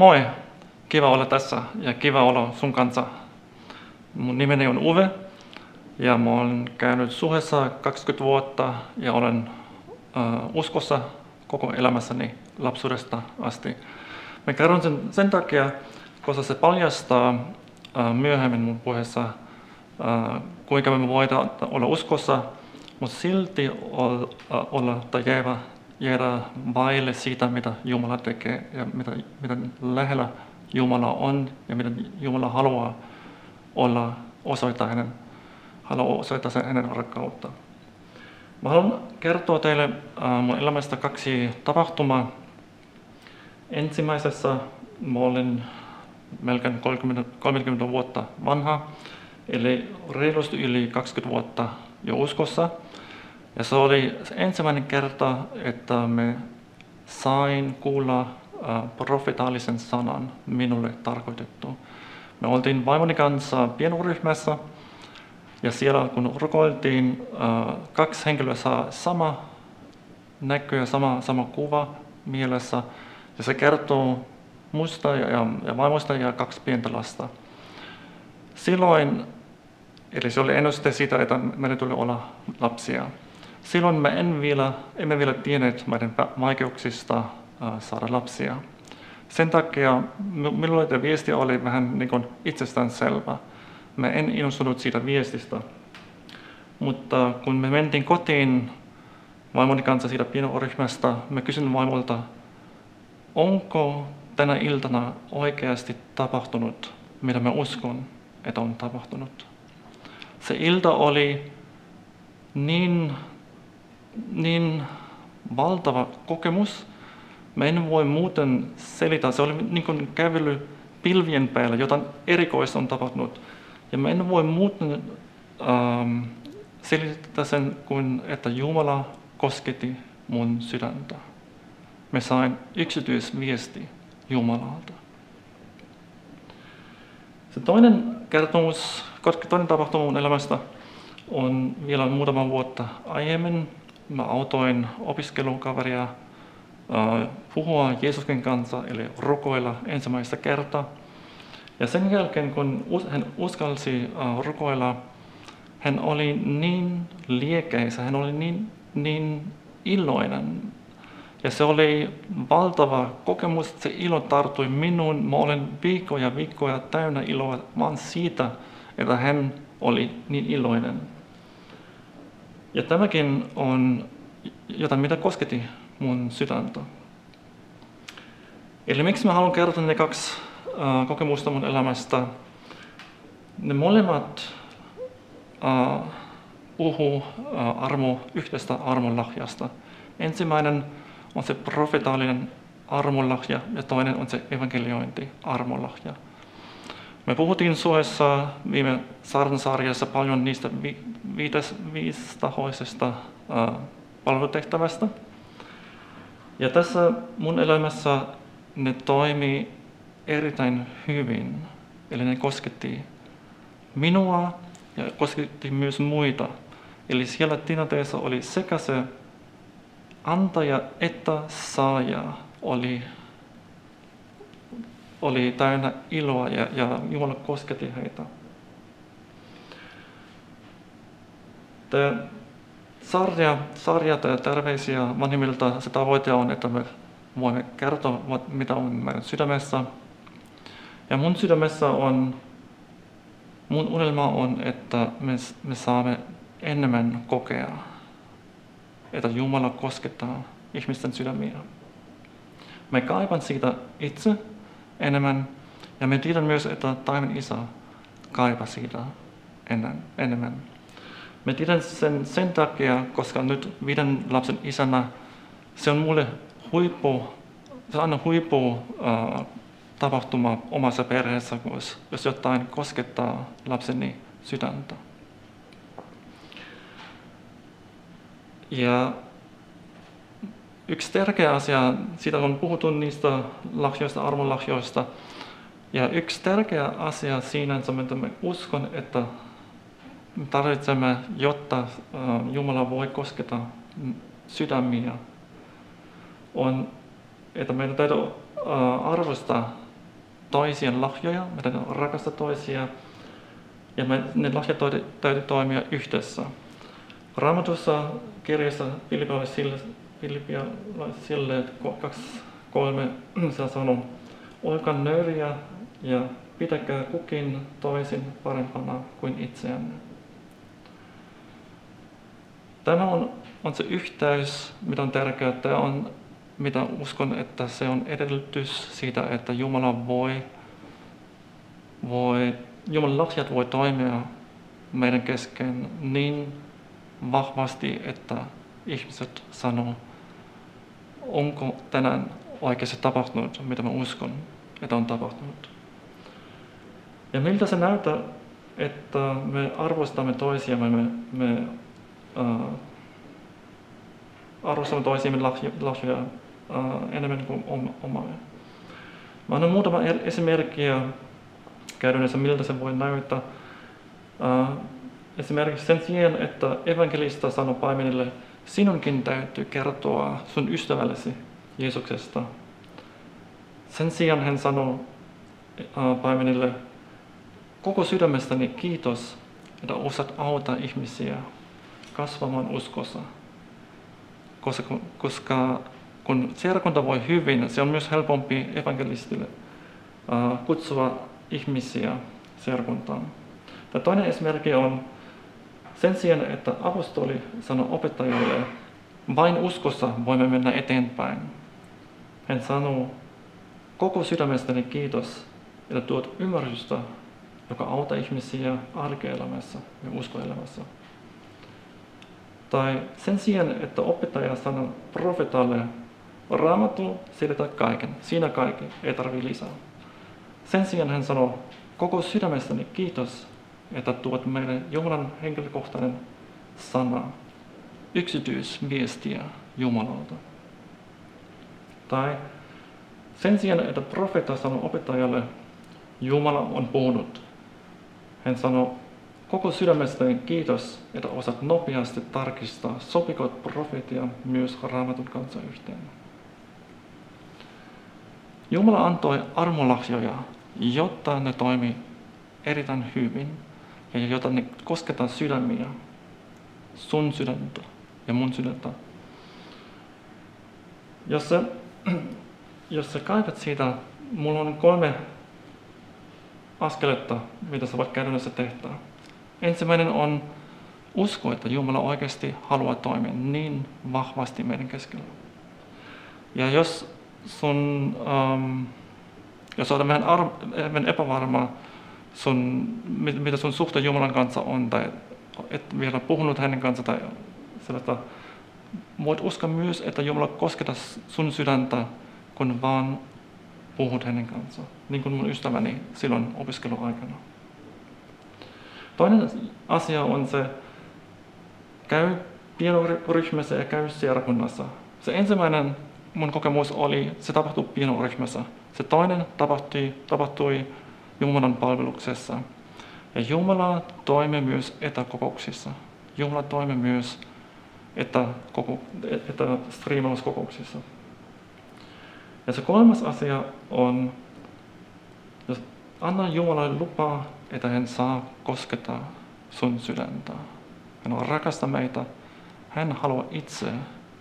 Moi, kiva olla tässä ja kiva olla sun kanssa. Mun nimeni on Uwe ja mä olen käynyt suhessa 20 vuotta ja olen uh, uskossa koko elämässäni lapsuudesta asti. Mä kerron sen sen takia, koska se paljastaa uh, myöhemmin mun puheessa, uh, kuinka me voidaan olla uskossa, mutta silti olla, olla tai jäädä, jäädä vaille siitä, mitä Jumala tekee ja mitä, mitä lähellä Jumala on ja mitä Jumala haluaa olla osoittaa hänen, haluaa osoittaa sen hänen rakkautta. Mä haluan kertoa teille äh, mun elämästä kaksi tapahtumaa. Ensimmäisessä mä olin melkein 30, 30 vuotta vanha, eli reilusti yli 20 vuotta jo uskossa. Ja se oli ensimmäinen kerta, että me sain kuulla profetaalisen sanan minulle tarkoitettu. Me oltiin vaimoni kanssa pienuryhmässä ja siellä kun rukoiltiin, kaksi henkilöä saa sama näkö ja sama, sama kuva mielessä ja se kertoo musta ja, ja, ja vaimosta ja kaksi pientä lasta. Silloin, eli se oli ennuste siitä, että meidän tuli olla lapsia. Silloin me en vielä, emme vielä tienneet meidän vaikeuksista äh, saada lapsia. Sen takia minulle tämä viesti oli vähän niin kuin itsestään selvä. Mä en innostunut siitä viestistä. Mutta kun me mentiin kotiin vaimoni kanssa siitä pienoryhmästä, mä kysyn vaimolta, onko tänä iltana oikeasti tapahtunut, mitä mä uskon, että on tapahtunut. Se ilta oli niin, niin valtava kokemus, Mä en voi muuten selitä. Se oli niin kuin kävely pilvien päällä, jotain erikoista on tapahtunut. Ja mä en voi muuten ähm, selittää sen kuin, että Jumala kosketti mun sydäntä. Mä sain yksityisviesti Jumalalta. Se toinen kertomus, toinen tapahtuma mun elämästä on vielä muutama vuotta aiemmin. Mä autoin opiskelukaveria Äh, puhua Jeesuksen kanssa, eli rukoilla ensimmäistä kertaa. Ja sen jälkeen, kun hän uskalsi äh, rukoilla, hän oli niin liekeisä, hän oli niin, niin iloinen. Ja se oli valtava kokemus, se ilo tarttui minuun. Mä olen viikkoja viikkoja täynnä iloa vaan siitä, että hän oli niin iloinen. Ja tämäkin on jotain, mitä kosketti mun sydäntä. Eli miksi mä haluan kertoa ne kaksi uh, kokemusta mun elämästä? Ne molemmat uh, puhuu uh, armo, yhteistä armonlahjasta. Ensimmäinen on se profetaalinen armonlahja ja toinen on se evankeliointi armonlahja. Me puhuttiin Suessa viime sarjassa paljon niistä vi- viides, palvelutehtävästä. Ja tässä mun elämässä ne toimii erittäin hyvin. Eli ne kosketti minua ja kosketti myös muita. Eli siellä tilanteessa oli sekä se antaja että saaja oli, oli täynnä iloa ja, ja Jumala kosketti heitä. Tämä sarja, sarja terveisiä vanhemmilta, se tavoite on, että me voimme kertoa, mitä on meidän sydämessä. Ja mun sydämessä on, mun unelma on, että me, me saamme enemmän kokea, että Jumala koskettaa ihmisten sydämiä. Me kaipan siitä itse enemmän, ja me tiedän myös, että taivaan isä kaipaa siitä enemmän. Me tiedän sen sen takia, koska nyt viiden lapsen isänä se on mulle huippu, se on aina huippu äh, tapahtuma omassa perheessä, jos, jos jotain koskettaa lapseni sydäntä. Ja yksi tärkeä asia, siitä on puhuttu niistä lahjoista, armonlahjoista, ja yksi tärkeä asia siinä, että me uskon, että me tarvitsemme, jotta Jumala voi kosketa sydämiä, on, että meidän täytyy arvostaa toisien lahjoja, meidän rakasta toisia, ja me, ne lahjat täytyy toimia yhdessä. Raamatussa kirjassa Filippialaisille kaksi kolme se sanoo, olkaa nöyriä ja pitäkää kukin toisin parempana kuin itseänne. Tämä on, on se yhteys, mitä on tärkeää. Tämä on, mitä uskon, että se on edellytys siitä, että Jumala voi, voi Jumalan lahjat voi toimia meidän kesken niin vahvasti, että ihmiset sanoo, onko tänään oikeasti tapahtunut, mitä mä uskon, että on tapahtunut. Ja miltä se näyttää, että me arvostamme toisiamme, me, me uh, arvostamme toisiamme lahjoja uh, enemmän kuin omamme. Mä annan muutama esimerkkiä käytännössä, miltä se voi näyttää. Uh, esimerkiksi sen sijaan, että evankelista sanoo paimenille, sinunkin täytyy kertoa sun ystävällesi Jeesuksesta. Sen sijaan hän sanoo paimenille, koko sydämestäni kiitos, että osaat auttaa ihmisiä kasvamaan uskossa. Koska, koska kun seurakunta voi hyvin, se on myös helpompi evankelistille kutsua ihmisiä seurakuntaan. Toinen esimerkki on, sen sijaan, että apostoli sanoi opettajalle, vain uskossa voimme mennä eteenpäin. Hän sanoo, koko sydämestäni kiitos, että tuot ymmärrystä, joka auttaa ihmisiä arkielämässä ja uskoelämässä. Tai sen sijaan, että opettaja sanoo profetalle, raamattu selittää kaiken, siinä kaikki, ei tarvitse lisää. Sen sijaan hän sanoo, koko sydämestäni kiitos, että tuot meille Jumalan henkilökohtainen sana, yksityisviestiä Jumalalta. Tai sen sijaan, että profeetta sanoo opettajalle, Jumala on puhunut. Hän sanoo, koko sydämestäni kiitos, että osaat nopeasti tarkistaa, sopiko profeetia myös raamatun kanssa yhteen. Jumala antoi armolahjoja, jotta ne toimii erittäin hyvin ja jotta ne kosketaan sydämiä, sun sydäntä ja mun sydäntä. Jos sä, jos sä kaivat siitä, mulla on kolme askeletta, mitä sä voit käytännössä tehdä. Ensimmäinen on usko, että Jumala oikeasti haluaa toimia niin vahvasti meidän keskellä. Ja jos sun, um, jos olet vähän, ar- vähän epävarma, sun, mitä sun suhte Jumalan kanssa on, tai et vielä puhunut hänen kanssa, tai sellaista, voit uskoa myös, että Jumala kosketa sun sydäntä, kun vaan puhut hänen kanssa, niin kuin mun ystäväni silloin opiskeluaikana. Toinen asia on se, käy pienoryhmässä ja käy seurakunnassa. Se ensimmäinen mun kokemus oli, se tapahtui pienoryhmässä. Se toinen tapahtui, tapahtui Jumalan palveluksessa. Ja Jumala toimi myös etäkokouksissa. Jumala toimi myös etäkoko, etästriimauskokouksissa. Ja se kolmas asia on, jos anna Jumalalle lupaa, että hän saa kosketa sun sydäntä. Hän on rakasta meitä. Hän haluaa itse,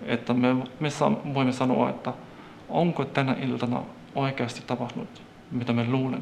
että me, me voimme sanoa, että onko tänä iltana oikeasti tapahtunut, mitä me luulen,